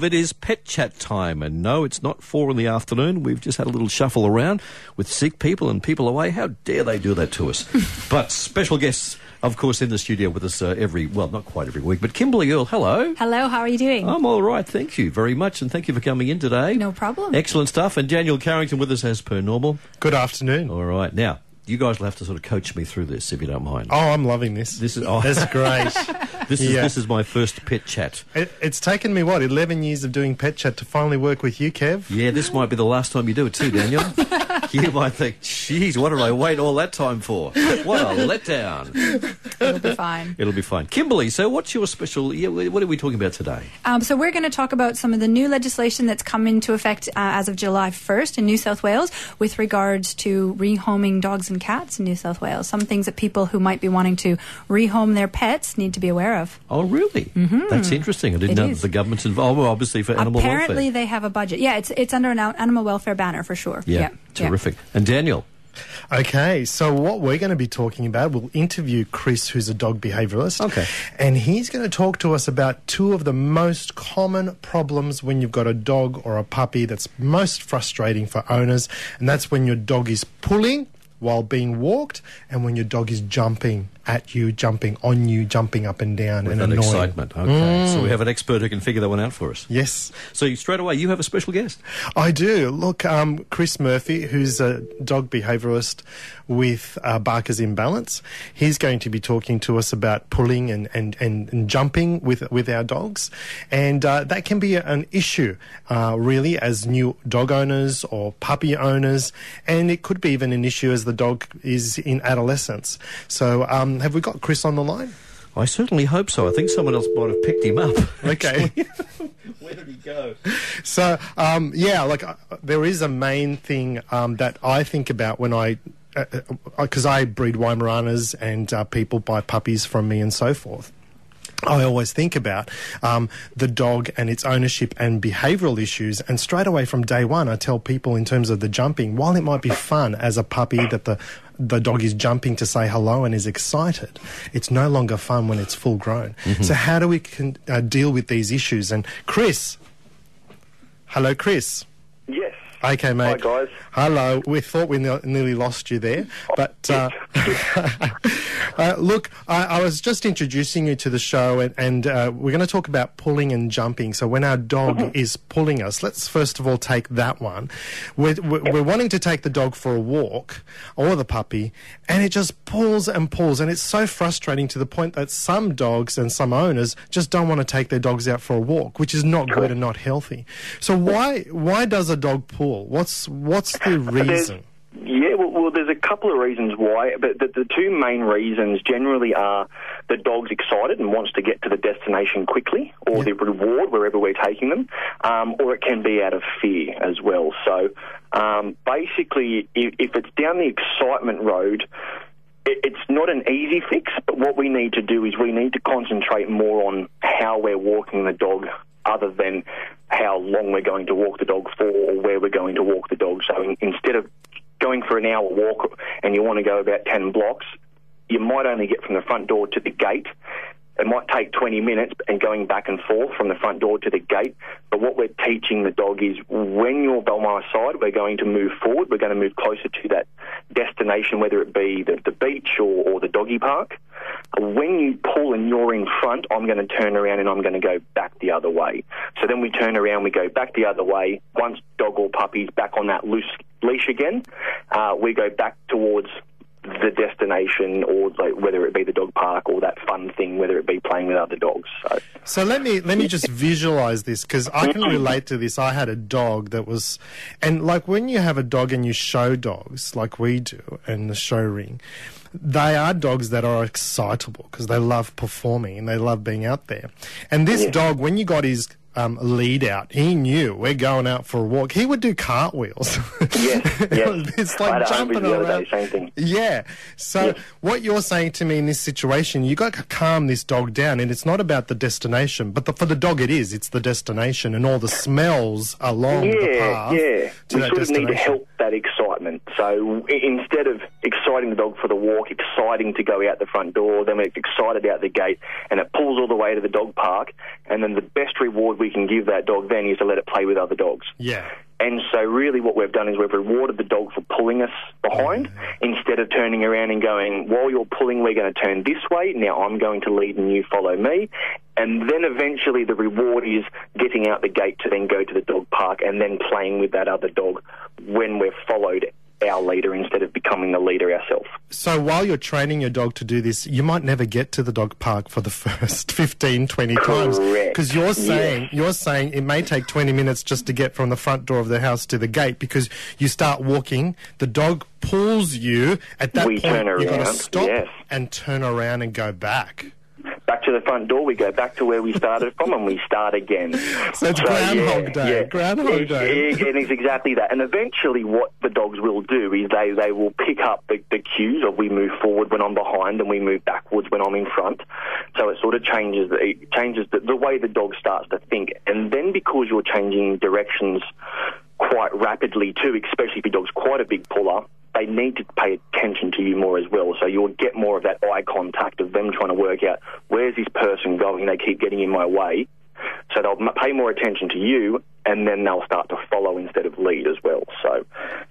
It is pet chat time, and no, it's not four in the afternoon. We've just had a little shuffle around with sick people and people away. How dare they do that to us? but special guests, of course, in the studio with us uh, every, well, not quite every week, but Kimberly Earl, hello. Hello, how are you doing? I'm all right, thank you very much, and thank you for coming in today. No problem. Excellent stuff, and Daniel Carrington with us as per normal. Good afternoon. All right, now, you guys will have to sort of coach me through this if you don't mind. Oh, I'm loving this. This is oh, That's great. this is yeah. this is my first pet chat. it, it's taken me what 11 years of doing pet chat to finally work with you, Kev. Yeah, this might be the last time you do it too, Daniel. you might think, "Geez, what did I wait all that time for? What a letdown." It'll be fine. It'll be fine. Kimberly, so what's your special? Yeah, what are we talking about today? Um, so we're going to talk about some of the new legislation that's come into effect uh, as of July 1st in New South Wales with regards to rehoming dogs and cats in New South Wales. Some things that people who might be wanting to rehome their pets need to be aware of. Oh, really? Mm-hmm. That's interesting. I didn't It know is. that the government's involved. Well, obviously for animal Apparently, welfare. they have a budget. Yeah, it's it's under an animal welfare banner for sure. Yeah, yeah. terrific. And Daniel, Okay, so what we're going to be talking about, we'll interview Chris, who's a dog behaviouralist. Okay. And he's going to talk to us about two of the most common problems when you've got a dog or a puppy that's most frustrating for owners, and that's when your dog is pulling while being walked and when your dog is jumping at you, jumping on you, jumping up and down with and that annoying. excitement. Okay, so we have an expert who can figure that one out for us. Yes. So you- straight away, you have a special guest. I do. Look, um, Chris Murphy, who's a dog behaviouralist with uh, Barker's Imbalance, he's going to be talking to us about pulling and, and, and, and jumping with, with our dogs. And uh, that can be an issue, uh, really, as new dog owners or puppy owners. And it could be even an issue as the dog is in adolescence. So, um, have we got Chris on the line? I certainly hope so. I think someone else might have picked him up. Okay. Where did he go? So um, yeah, like uh, there is a main thing um, that I think about when I. Because I breed Weimaraners and uh, people buy puppies from me and so forth. I always think about um, the dog and its ownership and behavioural issues. And straight away from day one, I tell people in terms of the jumping, while it might be fun as a puppy that the the dog is jumping to say hello and is excited, it's no longer fun when it's full grown. So how do we con- uh, deal with these issues? And Chris, hello, Chris. Yes. Okay, mate. Hi, guys. Hello. We thought we ne- nearly lost you there, but uh, uh, look, I, I was just introducing you to the show, and, and uh, we're going to talk about pulling and jumping. So when our dog Mm-hmm. is pulling us, let's first of all take that one. We're, we're, we're wanting to take the dog for a walk or the puppy, and it just pulls and pulls, and it's so frustrating to the point that some dogs and some owners just don't want to take their dogs out for a walk, which is not good and not healthy. So why why does a dog pull? What's what's the reason? Yeah, well, well, there's a couple of reasons why, but the, the two main reasons generally are the dog's excited and wants to get to the destination quickly, or the reward wherever we're taking them, um, or it can be out of fear as well. So um, basically, if, if it's down the excitement road, it- it's not an easy fix, but what we need to do is we need to concentrate more on how we're walking the dog other than how long we're going to walk the dog for or where we're going to walk the dog. So in, instead of going for an hour walk and you want to go about 10 blocks, you might only get from the front door to the gate. It might take 20 minutes and going back and forth from the front door to the gate. But what we're teaching the dog is when you're my side, we're going to move forward. We're going to move closer to that destination, whether it be the, the beach or, or the doggy park. When you pull and you're in front, I'm going to turn around and I'm going to go back the other way. So then we turn around, we go back the other way. Once dog or puppy's back on that loose leash again, uh, we go back towards the destination or like whether it be the dog park or that fun thing, whether it be playing with other dogs. So So let me let me just visualize this because I can mm-hmm. relate to this. I had a dog that was, and like when you have a dog and you show dogs like we do in the show ring, they are dogs that are excitable because they love performing and they love being out there. And this dog, when you got his um, lead out, he knew we're going out for a walk. He would do cartwheels. Yes, yes. it's like jumping the around. day. Yeah. So Yes. what you're saying to me in this situation, you got to calm this dog down, and it's not about the destination, but the, for the dog it is. It's the destination and all the smells along the yeah, path yeah. to we sort of need to help that excitement. So instead of exciting the dog for the walk, exciting to go out the front door, then it's excited out the gate, and it pulls all the way to the dog park. And then the best reward we can give that dog then is to let it play with other dogs. Yeah. And so, really, what we've done is we've rewarded the dog for pulling us behind instead of turning around and going, while you're pulling, we're going to turn this way. Now I'm going to lead and you follow me. And then eventually, the reward is getting out the gate to then go to the dog park and then playing with that other dog when we're followed our leader instead of becoming the leader ourselves. So while you're training your dog to do this, you might never get to the dog park for the first 15, 20 times. Correct. Because you're saying, Yes. you're saying it may take 20 minutes just to get from the front door of the house to the gate because you start walking, the dog pulls you. At that We point, you've got to stop yes. and turn around and go back. Back to the front door, we go back to where we started from and we start again. So it's Groundhog Day, Yeah. Groundhog Day. it- and it's exactly that. And eventually, what the dogs will do is they, they will pick up the, the cues of we move forward when I'm behind and we move backwards when I'm in front. So it sort of changes it changes the, the way the dog starts to think. And then because you're changing directions quite rapidly too, especially if your dog's quite a big puller, they need to pay attention to you more as well. So you'll get more of that eye contact of them trying to work out where's this person going. They keep getting in my way. So they'll pay more attention to you, and then they'll start to follow instead of lead as well. So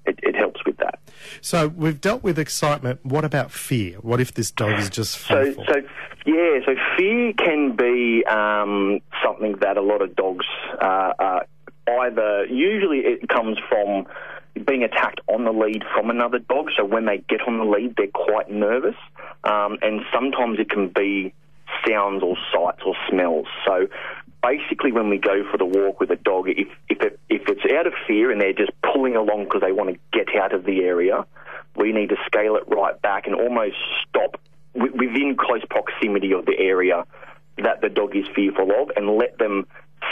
it, it helps with that. So we've dealt with excitement. What about fear? What if this dog is just So, fearful? so yeah, so fear can be um, something that a lot of dogs uh, uh, either. Usually, it comes from being attacked on the lead from another dog. So when they get on the lead, they're quite nervous, um, and sometimes it can be sounds or sights or smells. So basically, when we go for the walk with a dog, if if it, if it's out of fear and they're just pulling along because they want to get out of the area, we need to scale it right back and almost stop wi- within close proximity of the area that the dog is fearful of and let them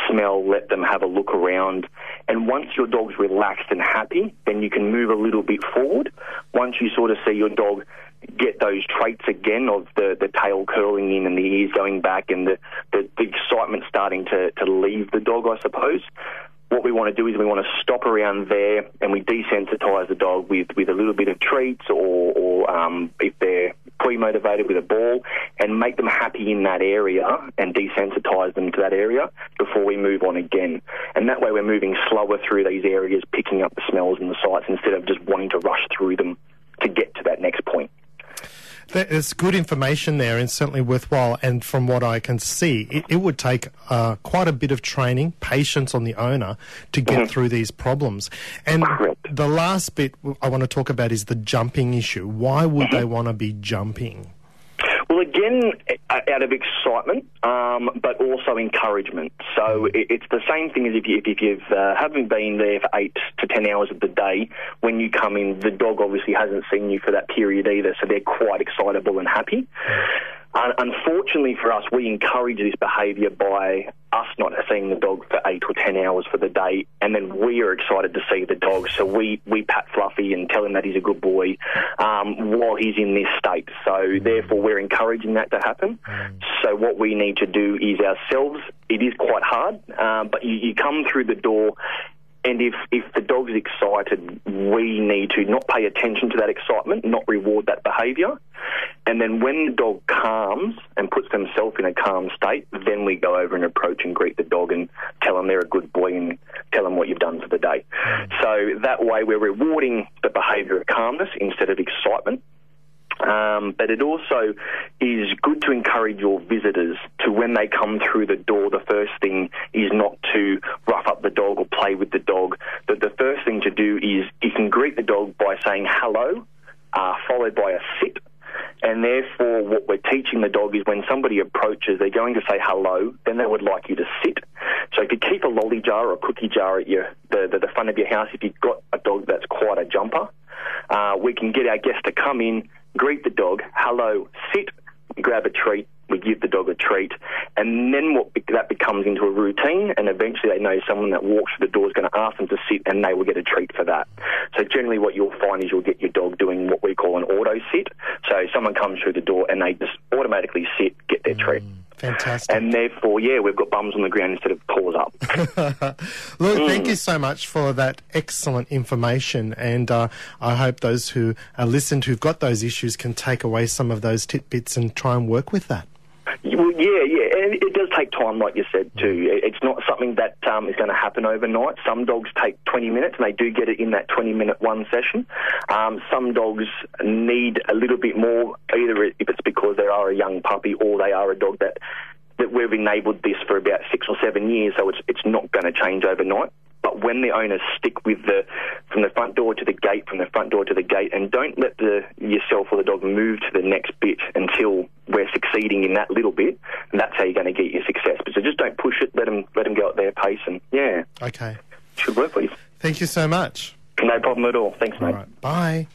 smell, let them have a look around. And once your dog's relaxed and happy, then you can move a little bit forward. Once you sort of see your dog get those traits again of the, the tail curling in and the ears going back and the, the, the excitement starting to, to leave the dog, I suppose. What we want to do is we want to stop around there and we desensitise the dog with, with a little bit of treats or, or um, if they're pre-motivated with a ball and make them happy in that area and desensitise them to that area before we move on again. And that way we're moving slower through these areas, picking up the smells and the sights instead of just wanting to rush through them to get to that next point. There's good information there and certainly worthwhile. And from what I can see, it, it would take uh, quite a bit of training, patience on the owner to get through these problems. And Correct. the last bit I want to talk about is the jumping issue. Why would they want to be jumping? Again, uh, out of excitement, um, but also encouragement. So it, it's the same thing as if you if you've uh, haven't been there for eight to ten hours of the day. When you come in, the dog obviously hasn't seen you for that period either, so they're quite excitable and happy. Un unfortunately for us, we encourage this behaviour by us not seeing the dog for eight or ten hours for the day, and then we are excited to see the dog. So we, we pat Fluffy and tell him that he's a good boy um, while he's in this state. So therefore, we're encouraging that to happen. So what we need to do is ourselves. It is quite hard, um, but you, you come through the door. And if, if the dog's excited, we need to not pay attention to that excitement, not reward that behaviour. And then when the dog calms and puts themselves in a calm state, then we go over and approach and greet the dog and tell them they're a good boy and tell them what you've done for the day. So that way we're rewarding the behaviour of calmness instead of excitement. Um, but it also is good to encourage your visitors to when they come through the door, the first thing is not to rough up the dog or play with the dog. The, the first thing to do is you can greet the dog by saying hello, uh, followed by a sit. And therefore, what we're teaching the dog is when somebody approaches, they're going to say hello, then they would like you to sit. So if you keep a lolly jar or a cookie jar at your the, the, the front of your house, if you've got a dog that's quite a jumper, uh, we can get our guests to come in, greet the dog, hello, sit, grab a treat, we give the dog a treat, and then what that becomes into a routine, and eventually they know someone that walks through the door is going to ask them to sit, and they will get a treat for that. So generally, what you'll find is you'll get your dog doing what we call an auto sit. So someone comes through the door and they just automatically sit, get their treat. Fantastic. And therefore, yeah, we've got bums on the ground instead of paws up. Look, Mm. thank you so much for that excellent information, and uh, I hope those who uh, listened who've got those issues can take away some of those tidbits and try and work with that. Well, yeah, yeah, and it does take time, like you said too. It's not something that um, is going to happen overnight. Some dogs take 20 minutes, and they do get it in that 20-minute one session. Um, some dogs need a little bit more, either if it's because they are a young puppy or they are a dog that that we've enabled this for about six or seven years, so it's it's not going to change overnight. But when the owners stick with the from the front door to the gate, from the front door to the gate, and don't let the yourself or the dog move to the next bit until we're succeeding in that little bit, and that's how you're going to get your success. But so just don't push it. Let them let them go at their pace, and yeah, Okay. should work for you. Thank you so much. No problem at all. Thanks, mate. All right. Bye.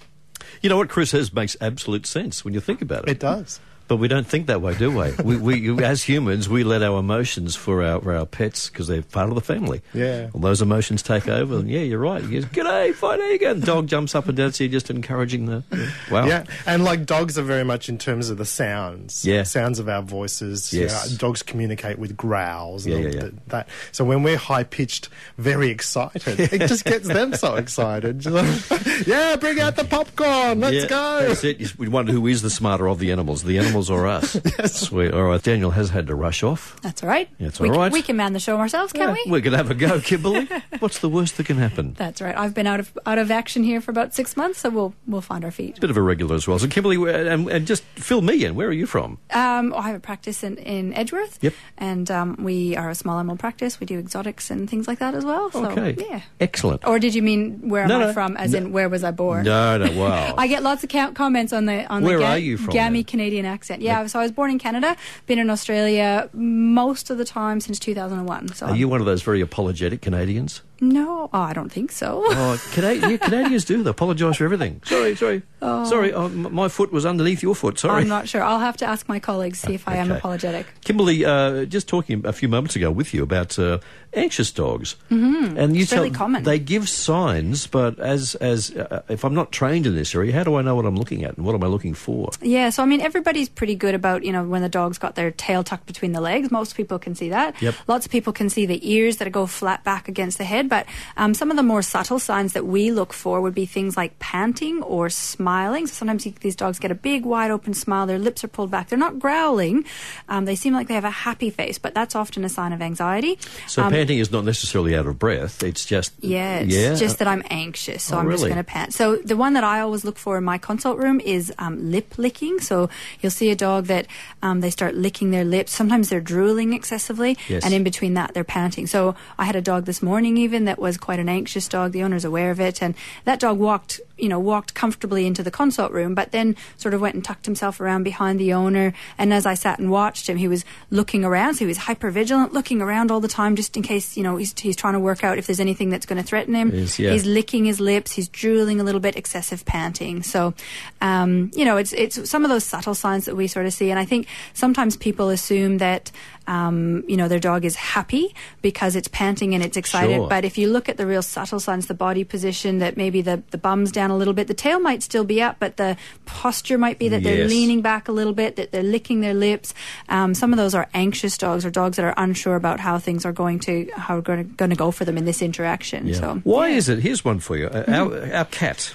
You know what Chris says makes absolute sense when you think about it. It does. But we don't think that way, do we? we, we as humans, we let our emotions for our, for our pets because they're part of the family. Yeah. Well, those emotions take over, and yeah, you're right. You just, G'day, fine, there you go. And the dog jumps up and down, so you're just encouraging the. Wow. Yeah, and like dogs are very much in terms of the sounds. Yeah. Sounds of our voices. Yes. Yeah, dogs communicate with growls. Yeah, and yeah, yeah. th- That. So when we're high pitched, very excited, it just gets them so excited. Yeah, bring out the popcorn. Let's Yeah, go. That's it. We wonder who is the smarter of the animals, the animals or us. Sweet. All right, Daniel has had to rush off. That's all right. Yeah, it's we, all c- right. We can man the show ourselves, can't we? We're going to have a go, Kimberly. What's the worst that can happen? That's right. I've been out of out of action here for about six months, so we'll we'll find our feet. Bit of a regular as well. So, Kimberly, and, and just fill me in. Where are you from? Um, I have a practice in, in Edgeworth. Yep. And um, we are a small animal practice. We do exotics and things like that as well. So, Okay. yeah. Excellent. Or did you mean where am No, I from? As No. in where was I born? No, no, wow. I get lots of comments on the on Where the are you from, gammy then? Canadian accent. Yeah, so I was born in Canada, been in Australia most of the time since 2001. So Are you one of those very apologetic Canadians? No, oh, I don't think so. Oh, yeah, Canadians do. They apologise for everything. Sorry, sorry. Sorry, oh, m- my foot was underneath your foot. Sorry. I'm not sure. I'll have to ask my colleagues see if I am apologetic. Kimberly, uh, just talking a few moments ago with you about uh, anxious dogs, mm-hmm. and you It's tell really common. they give signs, but as as uh, if I'm not trained in this area, how do I know what I'm looking at and what am I looking for? Yeah, so I mean, everybody's pretty good about, you know, when the dog's got their tail tucked between the legs. Most people can see that. Yep. Lots of people can see the ears that go flat back against the head. But um, some of the more subtle signs that we look for would be things like panting or smiling. So sometimes you, these dogs get a big, wide open smile. Their lips are pulled back. They're not growling. Um, they seem like they have a happy face, but that's often a sign of anxiety. So Um, panting is not necessarily out of breath. It's just yeah, it's yeah. just that I'm anxious, so Oh, I'm just going to pant. So the one that I always look for in my consult room is um, lip licking. So you'll see a dog that um, they start licking their lips. Sometimes they're drooling excessively, Yes. and in between that they're panting. So I had a dog this morning even that was quite an anxious dog. The owner's aware of it, and that dog walked, you know, walked comfortably into the consult room, but then sort of went and tucked himself around behind the owner. And as I sat and watched him, he was looking around. So he was hyper vigilant, looking around all the time, just in case you know he's he's trying to work out if there's anything that's going to threaten him. Yes, yeah. He's licking his lips. He's drooling a little bit, excessive panting. So, um, you know, it's it's some of those subtle signs that we sort of see. And I think sometimes people assume that. Um, you know, their dog is happy because it's panting and it's excited. Sure. But if you look at the real subtle signs, the body position, that maybe the, the bum's down a little bit, the tail might still be up, but the posture might be that they're leaning back a little bit, that they're licking their lips. Um, some of those are anxious dogs or dogs that are unsure about how things are going to how are going to, go for them in this interaction. Yeah. So Why yeah. is it? Here's one for you. Uh, Our, our cat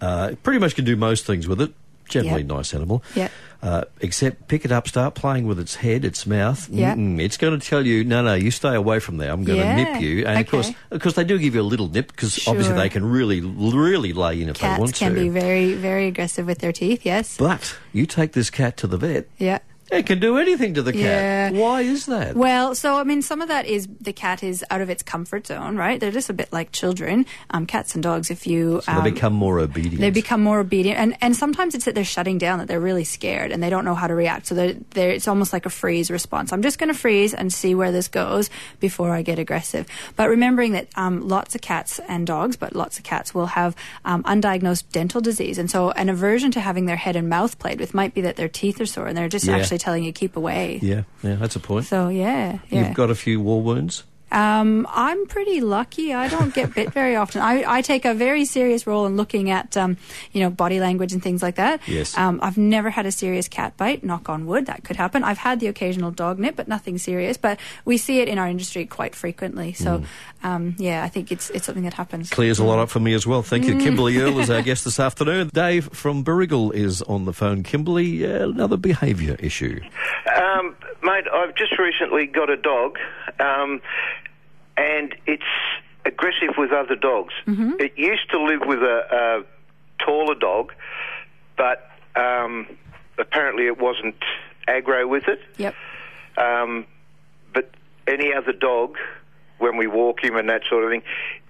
uh, pretty much can do most things with it. Generally, Yep. nice animal. Yep. Uh, except pick it up, start playing with its head, its mouth. Yep. It's going to tell you, no, no, you stay away from there. I'm going to Yeah. nip you. And of course, Okay. of course, they do give you a little nip because obviously they can really, really lay in if they want to. Cats can to. be very, very aggressive with their teeth. Yes. but you take this cat to the vet, Yeah. It can do anything to the cat. Yeah. Why is that? Well, so I mean, some of that is the cat is out of its comfort zone, right? They're just a bit like children, um, cats and dogs. If you So um, they become more obedient. They become more obedient, and, and sometimes it's that they're shutting down, that they're really scared and they don't know how to react. So they're, they're, it's almost like a freeze response. I'm just going to freeze and see where this goes before I get aggressive. But remembering that um, lots of cats and dogs, but lots of cats will have um, undiagnosed dental disease, and so an aversion to having their head and mouth played with might be that their teeth are sore and they're just Yeah. actually telling you keep away. yeah, yeah, that's a point. So yeah, yeah. You've got a few war wounds. Um, I'm pretty lucky. I don't get bit very often. I, I take a very serious role in looking at, um, you know, body language and things like that. Yes. Um, I've never had a serious cat bite. Knock on wood, that could happen. I've had the occasional dog nip, but nothing serious. But we see it in our industry quite frequently. So, um, yeah, I think it's it's something that happens. Clears a lot up for me as well. Thank you. Kimberly Earl is our guest this afternoon. Dave from Birrigal is on the phone. Kimberly, uh, another behaviour issue. Um, mate, I've just recently got a dog, um, and it's aggressive with other dogs. It used to live with a, a taller dog, but um, apparently it wasn't aggro with it. Yep. Um, but any other dog, when we walk him and that sort of thing,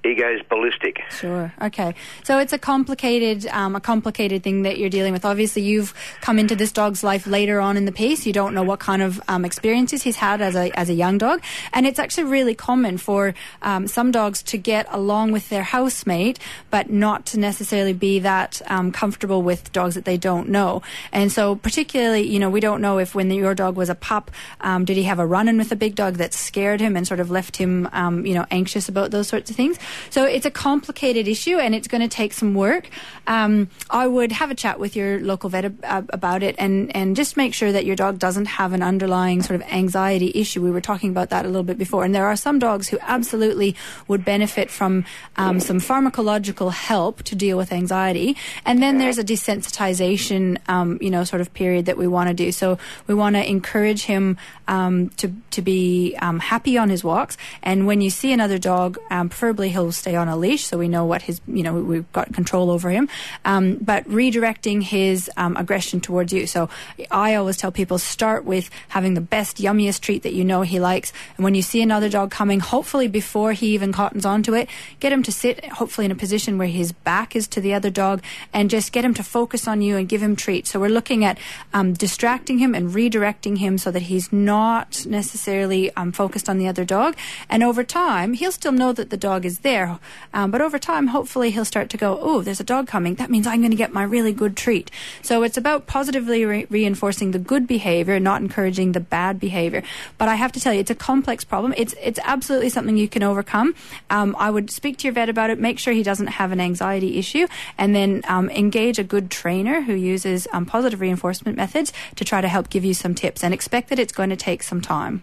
he goes ballistic. Sure. Okay. So it's a complicated, um, a complicated thing that you're dealing with. Obviously, you've come into this dog's life later on in the piece. You don't know what kind of um, experiences he's had as a as a young dog, and it's actually really common for um, some dogs to get along with their housemate, but not to necessarily be that um, comfortable with dogs that they don't know. And so, particularly, you know, we don't know if when your dog was a pup, um, did he have a run-in with a big dog that scared him and sort of left him, um, you know, anxious about those sorts of things. So it's a complicated issue, and it's going to take some work. Um, I would have a chat with your local vet ab- ab- about it, and and just make sure that your dog doesn't have an underlying sort of anxiety issue. We were talking about that a little bit before, and there are some dogs who absolutely would benefit from um, some pharmacological help to deal with anxiety, and then there's a desensitization, um, you know, sort of period that we want to do. So we want to encourage him um, to to be um, happy on his walks, and when you see another dog, um, preferably he'll stay on a leash, so we know what his, you know, we've got control over him. Um, but redirecting his um, aggression towards you. So I always tell people start with having the best, yummiest treat that you know he likes, and when you see another dog coming, hopefully before he even cottons onto it, get him to sit, hopefully in a position where his back is to the other dog, and just get him to focus on you and give him treats. So we're looking at um, distracting him and redirecting him so that he's not necessarily um, focused on the other dog. And over time, he'll still know that the dog is there, um, but over time, hopefully, he'll start to go, "Oh, there's a dog coming. That means I'm going to get my really good treat." So it's about positively re- reinforcing the good behavior, not encouraging the bad behavior. But I have to tell you, it's a complex problem. It's it's absolutely something you can overcome. Um, I would speak to your vet about it. Make sure he doesn't have an anxiety issue, and then um, engage a good trainer who uses um, positive reinforcement methods to try to help give you some tips. And expect that it's going to take some time.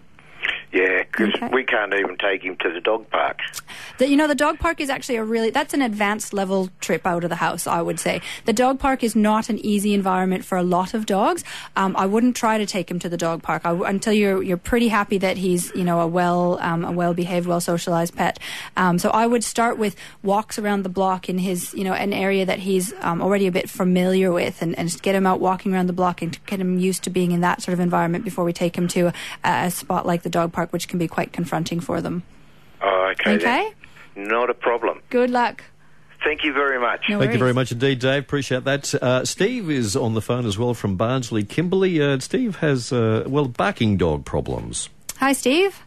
Yeah, because Okay. we can't even take him to the dog park. The, you know, the dog park is actually a really, that's an advanced level trip out of the house, I would say. The dog park is not an easy environment for a lot of dogs. Um, I wouldn't try to take him to the dog park I until you're, you're pretty happy that he's, you know, a well, um, a well behaved, well socialized pet. Um, so I would start with walks around the block in his, you know, an area that he's um, already a bit familiar with and, and just get him out walking around the block and get him used to being in that sort of environment before we take him to a, a spot like the dog park, which can be quite confronting for them. Oh, okay. then. Not a problem. Good luck. Thank you very much. No Thank you very much indeed, Dave. Appreciate that. Uh, Steve is on the phone as well from Barnsley. Kimberly, uh, Steve has, uh, well, barking dog problems. Hi, Steve.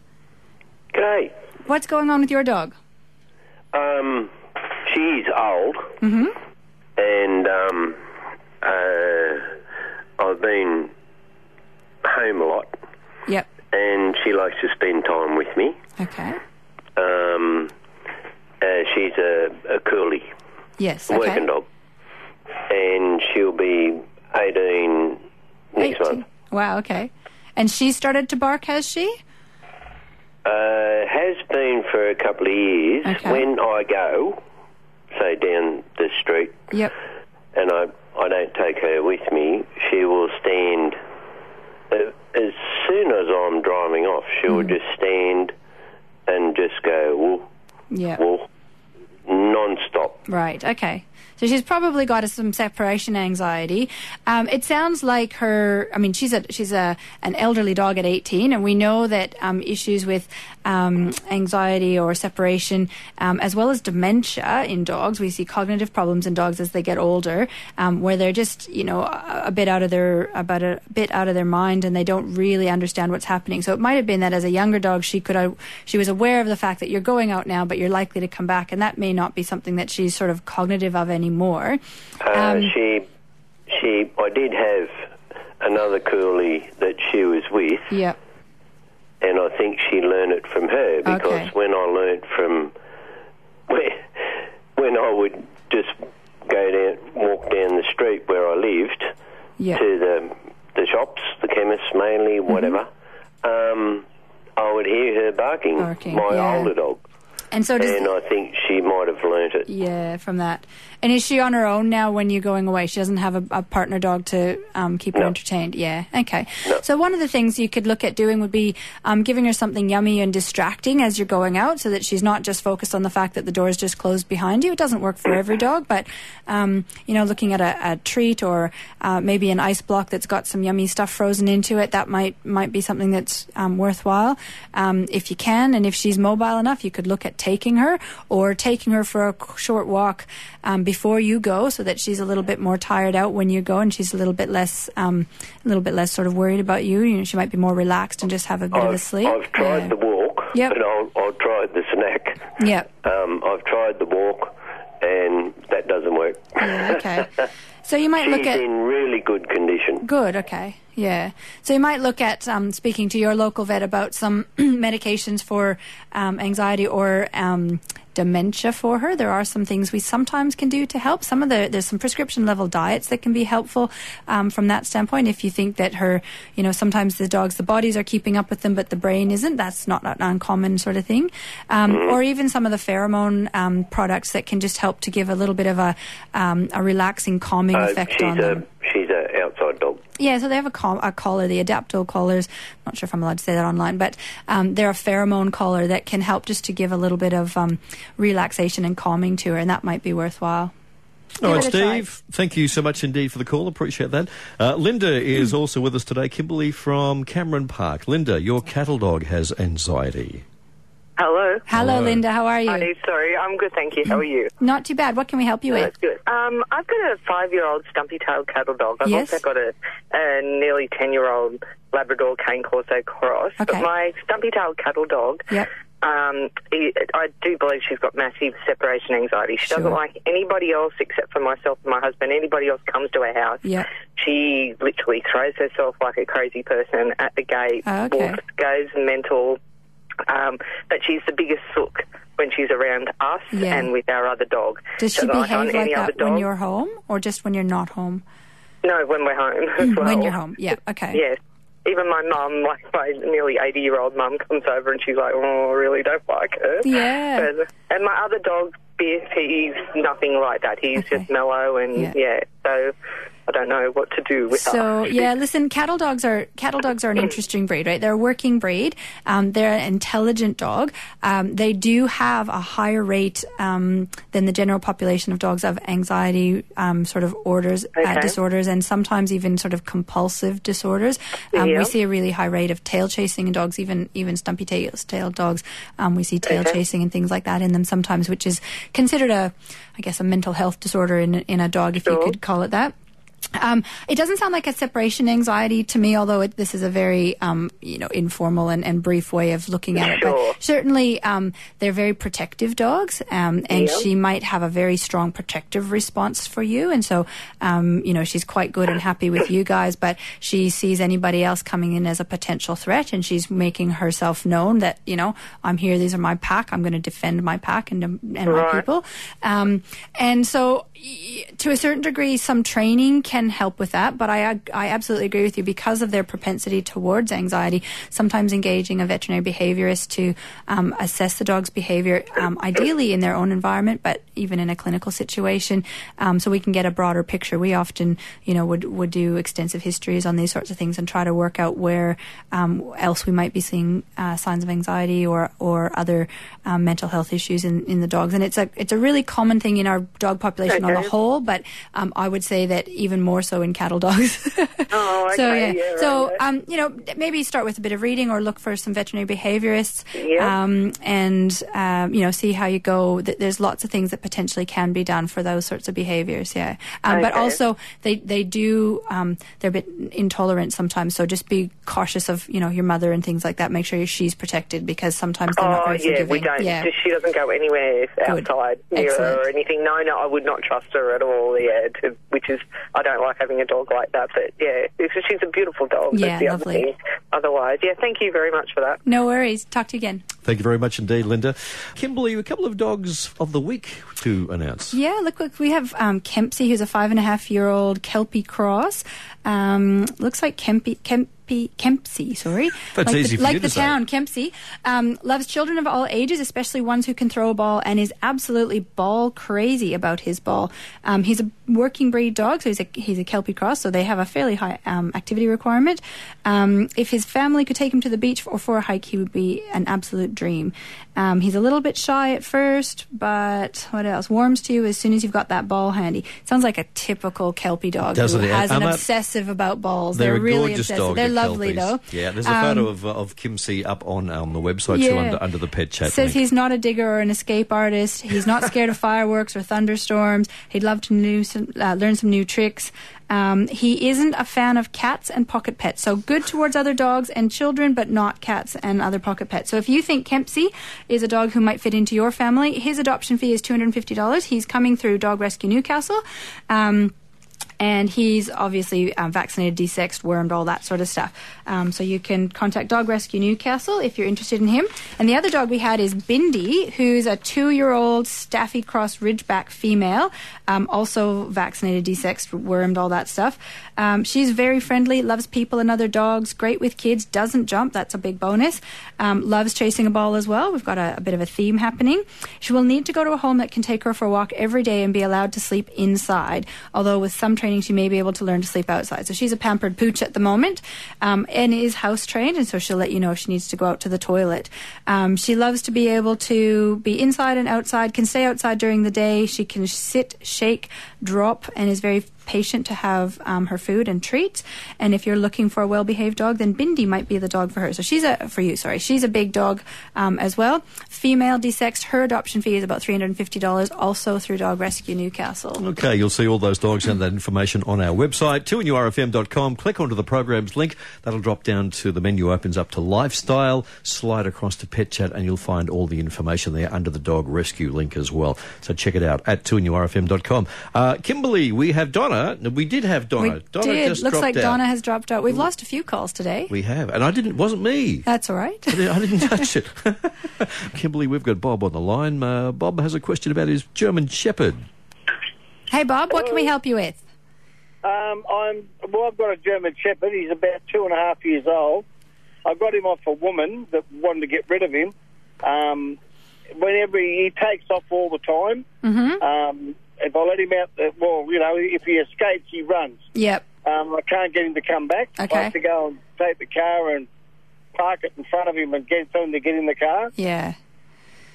G'day. What's going on with your dog? Um, she's old, Mhm. and um, uh, I've been home a lot, Yep. And she likes to spend time with me. Okay. Um, uh, she's a, a curly Yes. Okay. working dog, and she'll be 18 next 18. month. Wow. Okay. And she started to bark, has she? Uh, has been for a couple of years. Okay. When I go, say down the street, Yep. and I, I don't take her with me, she will stand. Uh, as soon as I'm driving off, she will mm. just stand and just go woo, Yeah. woo, non-stop. Right. Okay. So she's probably got some separation anxiety. Um, it sounds like her. I mean, she's a she's a an elderly dog at 18, and we know that um, issues with um, anxiety or separation, um, as well as dementia in dogs, we see cognitive problems in dogs as they get older, um, where they're just you know a, a bit out of their about a bit out of their mind, and they don't really understand what's happening. So it might have been that as a younger dog, she could uh, she was aware of the fact that you're going out now, but you're likely to come back, and that may not be something that she's sort of cognitive of anymore. Uh, Um, she, she, I did have another curly that she was with, Yeah. and I think she learned it from her because Okay. when I learnt from when, when I would just go down, walk down the street where I lived Yeah. to the the shops, the chemists mainly, whatever. Um, I would hear her barking, Barking, my yeah. older dog, And so does and I think she might have learnt it. yeah from that. And is she on her own now when you're going away? She doesn't have a, a partner dog to um, keep her No. entertained. Yeah. Okay. No. So one of the things you could look at doing would be um, giving her something yummy and distracting as you're going out, so that she's not just focused on the fact that the door is just closed behind you. It doesn't work for every dog, but um, you know, looking at a, a treat or uh, maybe an ice block that's got some yummy stuff frozen into it, that might might be something that's um, worthwhile. Um, if you can, and if she's mobile enough, you could look at taking her or taking her for a short walk um, before you go, so that she's a little bit more tired out when you go, and she's a little bit less, um, a little bit less sort of worried about you. You know, she might be more relaxed and just have a bit of a I've, sleep. I've tried Yeah. the walk, Yep. but I'll, I'll try the snack. Yep. Um, I've tried the walk, and that doesn't work. Yeah, okay. So you might look She's at in really good condition. Good, okay. Yeah. So you might look at um, speaking to your local vet about some medications for um, anxiety or um, dementia for her. There are some things we sometimes can do to help. Some of the there's some prescription level diets that can be helpful um, from that standpoint. If you think that her, you know, sometimes the dogs, the bodies are keeping up with them, but the brain isn't. That's not an uncommon sort of thing. Um, Or even some of the pheromone um, products that can just help to give a little bit of a um, a relaxing, calming Uh, effect she's on a them. she's an outside dog. Yeah, so they have a, col- a collar, the Adaptil collars. I'm not sure if I'm allowed to say that online, but um, they're a pheromone collar that can help just to give a little bit of um, relaxation and calming to her, and that might be worthwhile. All right. Steve, thank you so much indeed for the call. Appreciate that. Uh, Linda is also with us today. Kimberly from Cameron Park. Linda, your cattle dog has anxiety. Hello. Hello, Hello. Linda. How are you? Hi, sorry, I'm good, thank you. How are you? Not too bad. What can we help you with? That's good. Um, I've got a five-year-old stumpy-tailed cattle dog. I've Yes. also got a, a nearly ten-year-old Labrador Cane Corso cross. Okay. But my stumpy-tailed cattle dog, Yep. um, he, I do believe she's got massive separation anxiety. She doesn't like anybody else except for myself and my husband. Anybody else comes to our house, Yep. she literally throws herself like a crazy person at the gate. Oh, okay. walks, goes mental. Um, but she's the biggest sook when she's around us Yeah. and with our other dog. Does she So, behave like that when you're home, or just when you're not home? No, when we're home as well. When you're home. Yeah. Okay. Yes. Even my mum, like my nearly 80 year old mum, comes over and she's like, oh, I really don't like her. Yeah. And, and my other dog, Biff, he's nothing like that. He's Okay. just mellow and, Yeah. yeah. so I don't know what to do with So yeah, listen, cattle dogs are cattle dogs are an interesting breed, right? They're a working breed. Um, they're an intelligent dog. Um, they do have a higher rate um, than the general population of dogs of anxiety um, sort of orders, uh, disorders, and sometimes even sort of compulsive disorders. Um, Yeah. We see a really high rate of tail chasing in dogs, even even stumpy tails, tailed dogs. Um, we see tail Okay. chasing and things like that in them sometimes, which is considered a, I guess, a mental health disorder in in a dog, if you could call it that. Um, it doesn't sound like a separation anxiety to me, although it, this is a very, um, you know, informal and, and brief way of looking at it. But certainly, um, they're very protective dogs, um, and Yeah. she might have a very strong protective response for you. And so, um, you know, she's quite good and happy with you guys, but she sees anybody else coming in as a potential threat, and she's making herself known that, you know, I'm here. These are my pack. I'm going to defend my pack and and my people. Um, and so, y- to a certain degree, some training can help with that. But I, I absolutely agree with you because of their propensity towards anxiety. Sometimes engaging a veterinary behaviorist to um, assess the dog's behavior, um, ideally in their own environment, but even in a clinical situation, um, so we can get a broader picture. We often, you know, would would do extensive histories on these sorts of things and try to work out where um, else we might be seeing uh, signs of anxiety or or other um, mental health issues in, in the dogs. And it's a it's a really common thing in our dog population on the whole, but um, I would say that even more so in cattle dogs. Oh, So okay, yeah, yeah, so right, um, you know, maybe start with a bit of reading or look for some veterinary behaviorists, Yeah. um, and um, you know, see how you go. There's lots of things that potentially can be done for those sorts of behaviors. Yeah, um, but also they they do um, they're a bit intolerant sometimes. So just be cautious of you know your mother and things like that. Make sure she's protected because sometimes they're not Oh very yeah, forgiving. we don't. Yeah. She doesn't go anywhere Good. outside near her or anything. No, no, I would not trust her at all. Yeah, to, which is I don't like having a dog like that. But yeah, it's- she's a beautiful dog. Yeah, the other lovely. thing. Otherwise, yeah, thank you very much for that. No worries. Talk to you again. Thank you very much indeed, Linda. Kimberly, a couple of dogs of the week to announce. Yeah, look, look we have um, Kempsey, who's a five and a half year old Kelpie cross. Um, looks like Kempy, Kempy, Kempsey, sorry. That's like easy the, for like you to the say. town, Kempsey. Um, loves children of all ages, especially ones who can throw a ball, and is absolutely ball crazy about his ball. Um, he's a working breed dog, so he's a he's a Kelpie cross, so they have a fairly high um, activity requirement. Um, if his family could take him to the beach or for a hike, he would be an absolute dream. Um, he's a little bit shy at first, but what else? Warms to you as soon as you've got that ball handy. Sounds like a typical Kelpie dog Doesn't who it? has an I'm a- obsessive about balls. They're, They're, a really gorgeous obsessive. dog. They're lovely Kelpies. though. Yeah, there's a Um, photo of, uh, of Kimsey up on um, the website too, under, under the pet chat. Says link. he's not a digger or an escape artist. He's not scared of fireworks or thunderstorms. He'd love to new uh, learn some new tricks. Um, he isn't a fan of cats and pocket pets, so good towards other dogs and children, but not cats and other pocket pets. So if you think Kempsey is a dog who might fit into your family, his adoption fee is two hundred and fifty dollars. He's coming through Dog Rescue Newcastle. Um, and he's obviously um, vaccinated, desexed, wormed, all that sort of stuff. Um, so you can contact Dog Rescue Newcastle if you're interested in him. And the other dog we had is Bindi, who's a two-year-old Staffy Cross Ridgeback female, um, also vaccinated, desexed, wormed, all that stuff. Um, she's very friendly, loves people and other dogs, great with kids, doesn't jump, that's a big bonus. Um, loves chasing a ball as well. We've got a, a bit of a theme happening. She will need to go to a home that can take her for a walk every day and be allowed to sleep inside, although with some training she may be able to learn to sleep outside. So she's a pampered pooch at the moment um, and is house trained, and so she'll let you know if she needs to go out to the toilet. Um, she loves to be able to be inside and outside, can stay outside during the day. She can sit, shake, drop, and is very patient to have um, her food and treats. And if you're looking for a well-behaved dog, then Bindi might be the dog for her. So she's a for you. Sorry, she's a big dog um, as well. Female desexed. Her adoption fee is about three hundred and fifty dollars. Also through Dog Rescue Newcastle. Okay, you'll see all those dogs and that information on our website, 2nurfm.com. Click onto the programs link. That'll drop down to the menu opens up to lifestyle. Slide across to pet chat and you'll find all the information there under the dog rescue link as well. So check it out at 2nurfm.com. Uh, Kimberly, we have Donna. We did have Donna. We Donna did. just Looks like out. Donna has dropped out. We've lost a few calls today. We have. And I didn't, it wasn't me. That's all right. I didn't, I didn't touch it. Kimberly, we've got Bob on the line. Uh, Bob has a question about his German Shepherd. Hey Bob, what can we help you with? Um, I'm well. I've got a German Shepherd. He's about two and a half years old. I got him off a woman that wanted to get rid of him. Um, whenever he, he takes off all the time, Mm-hmm. um, if I let him out, the, well, you know, if he escapes, he runs. Yep. Um, I can't get him to come back. Okay. I have to go and take the car and park it in front of him and get him to get in the car. Yeah.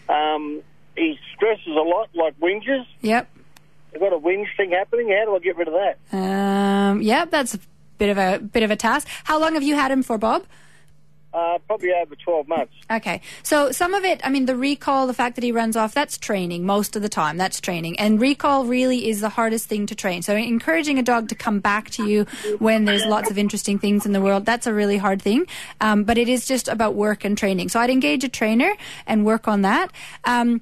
Um, he stresses a lot, like whinges. Yep. I've got a whinge thing happening. How do I get rid of that? Um, yep. That's a bit of a bit of a task. How long have you had him for, Bob? Uh, probably over 12 months. Okay. So some of it, I mean, the recall, the fact that he runs off, that's training most of the time. That's training. And recall really is the hardest thing to train. So encouraging a dog to come back to you when there's lots of interesting things in the world, that's a really hard thing. Um, but it is just about work and training. So I'd engage a trainer and work on that. Um,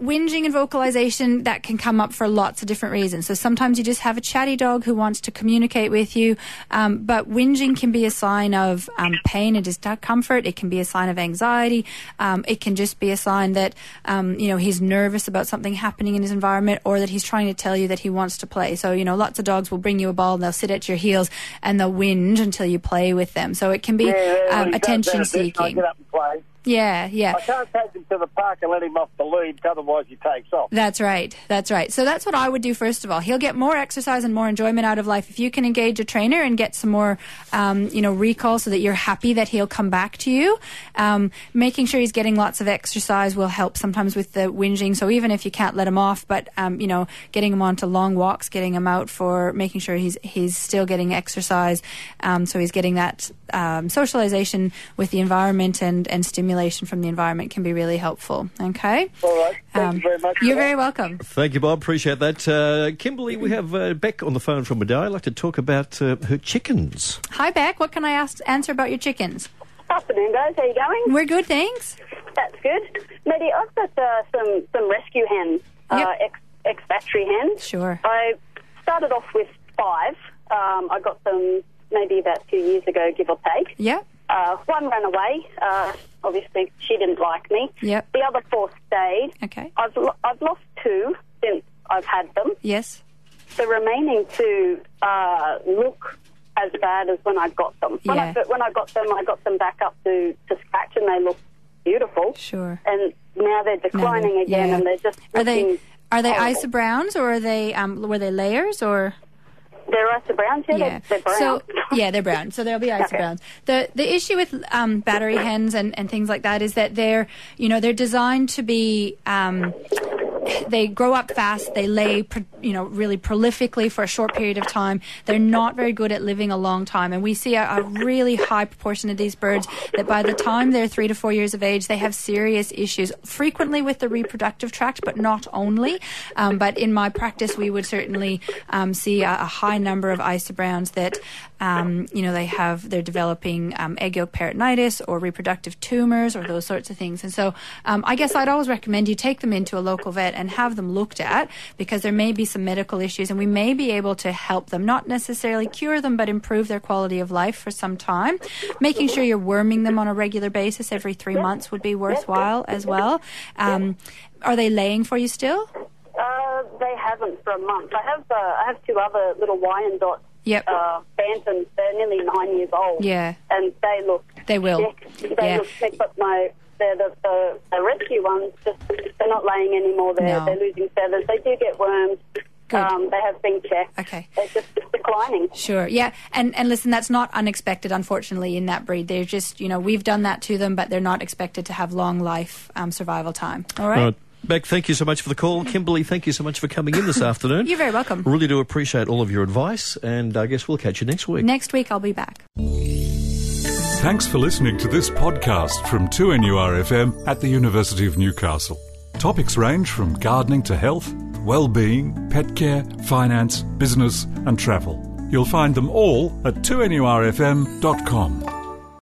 whinging and vocalization that can come up for lots of different reasons. So sometimes you just have a chatty dog who wants to communicate with you, um, but whinging can be a sign of um, pain and discomfort. It can be a sign of anxiety. Um, it can just be a sign that um, you know he's nervous about something happening in his environment, or that he's trying to tell you that he wants to play. So you know, lots of dogs will bring you a ball and they'll sit at your heels and they'll whinge until you play with them. So it can be Yeah, um, he does attention that a bit, and I seeking. Get up and play. Yeah, yeah. I can't take him to the park and let him off the lead, otherwise he takes off. That's right. That's right. So that's what I would do first of all. He'll get more exercise and more enjoyment out of life if you can engage a trainer and get some more, um, you know, recall so that you're happy that he'll come back to you. Um, making sure he's getting lots of exercise will help sometimes with the whinging. So even if you can't let him off, but um, you know, getting him onto long walks, getting him out for making sure he's he's still getting exercise. Um, so he's getting that um, socialization with the environment and and stimulation from the environment can be really helpful. Okay. All right. Thank you very much. You're that. very welcome. Thank you, Bob. Appreciate that. Uh, Kimberly, we have uh, Beck on the phone from Madeira. I'd like to talk about uh, her chickens. Hi, Beck. What can I ask, answer about your chickens? Afternoon, guys. How are you going? We're good, thanks. That's good. Maddie, I've got uh, some some rescue hens, uh, Yep. ex ex factory hens. Sure. I started off with five, Um, I got them maybe about two years ago, give or take. Yep. Uh, one ran away. Uh, obviously, she didn't like me. Yep. The other four stayed. Okay. I've lo- I've lost two since I've had them. Yes. The remaining two uh, look as bad as when I got them. When, Yeah. I, when I got them, I got them back up to, to scratch, and they look beautiful. Sure. And now they're declining No, again, yeah. and they're just Are they are they horrible. Isa Browns or are they um, were they layers or? They're Isa Browns, yeah, Yeah. They're, brown. So yeah, they're brown. So there'll be Isa Okay. Browns. The the issue with um, battery hens and, and things like that is that they're you know they're designed to be. Um, they grow up fast. They lay, you know, really prolifically for a short period of time. They're not very good at living a long time, and we see a, a really high proportion of these birds that by the time they're three to four years of age, they have serious issues, frequently with the reproductive tract, but not only. Um, but in my practice, we would certainly um, see a, a high number of Isa Browns that, um, you know, they have they're developing um, egg yolk peritonitis or reproductive tumors or those sorts of things. And so, um, I guess I'd always recommend you take them into a local vet and have them looked at because there may be some medical issues, and we may be able to help them, not necessarily cure them, but improve their quality of life for some time. Making sure you're worming them on a regular basis every three months would be worthwhile as well. Um, are they laying for you still? Uh, they haven't for a month. I have uh, I have two other little Wyandotte Yep. uh, bantams. They're nearly nine years old. Yeah. and they look They will. sick. They Yeah. look sick, but my they're the, the, the rescue ones just they're not laying anymore. They're No. they're losing feathers. They do get worms. Good. Um, they have been checked. Okay. They're just declining. Sure. Yeah. And and listen, that's not unexpected. Unfortunately, in that breed, they're just you know we've done that to them, but they're not expected to have long life um, survival time. All right. All right. Beck, thank you so much for the call. Kimberly, thank you so much for coming in this afternoon. You're very welcome. Really do appreciate all of your advice, and I guess we'll catch you next week. Next week I'll be back. Thanks for listening to this podcast from 2NURFM at the University of Newcastle. Topics range from gardening to health, well-being, pet care, finance, business and travel. You'll find them all at 2NURFM.com.